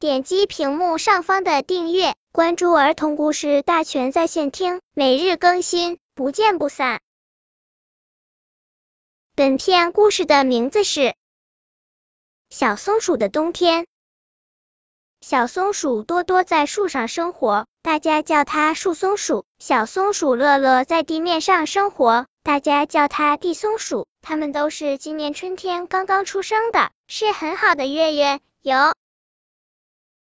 点击屏幕上方的订阅，关注儿童故事大全在线听，每日更新，不见不散。本片故事的名字是《小松鼠的冬天》。小松鼠多多在树上生活，大家叫它树松鼠；小松鼠乐乐在地面上生活，大家叫它地松鼠。它们都是今年春天刚刚出生的，是很好的月月。有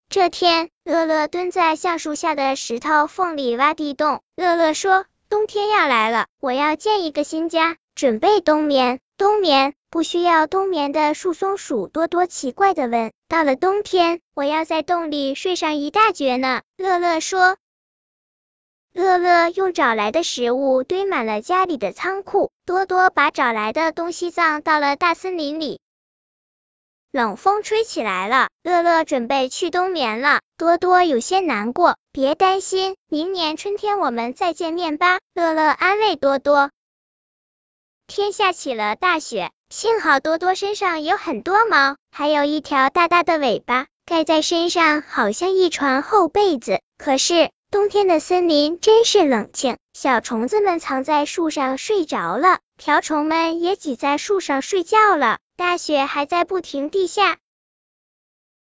这天，乐乐蹲在橡树下的石头缝里挖地洞。乐乐说：“冬天要来了，我要建一个新家，准备冬眠。”冬眠不需要冬眠的树松鼠多多奇怪的问：“到了冬天，我要在洞里睡上一大觉呢？”乐乐说。乐乐用找来的食物堆满了家里的仓库，多多把找来的东西葬到了大森林里。冷风吹起来了，乐乐准备去冬眠了。多多有些难过，别担心，明年春天我们再见面吧。乐乐安慰多多。天下起了大雪，幸好多多身上有很多毛，还有一条大大的尾巴，盖在身上好像一床厚被子。可是冬天的森林真是冷清，小虫子们藏在树上睡着了，瓢虫们也挤在树上睡觉了。大雪还在不停地下，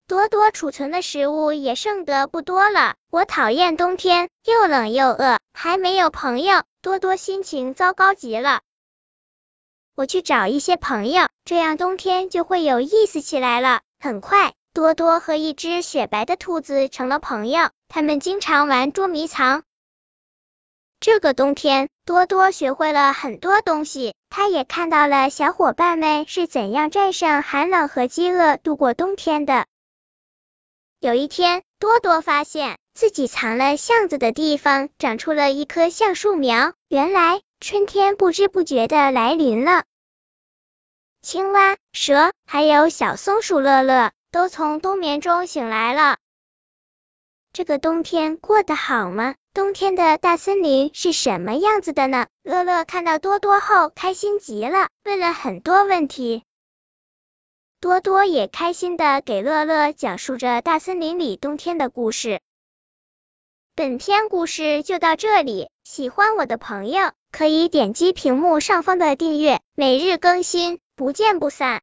多多储存的食物也剩得不多了。我讨厌冬天，又冷又饿，还没有朋友，多多心情糟糕极了。我去找一些朋友，这样冬天就会有意思起来了。很快，多多和一只雪白的兔子成了朋友，他们经常玩捉迷藏。这个冬天，多多学会了很多东西，他也看到了小伙伴们是怎样战胜寒冷和饥饿度过冬天的。有一天，多多发现自己藏了橡子的地方长出了一棵橡树苗，原来春天不知不觉的来临了。青蛙、蛇还有小松鼠乐乐都从冬眠中醒来了。这个冬天过得好吗？冬天的大森林是什么样子的呢？乐乐看到多多后开心极了，问了很多问题。多多也开心的给乐乐讲述着大森林里冬天的故事。本篇故事就到这里，喜欢我的朋友可以点击屏幕上方的订阅，每日更新，不见不散。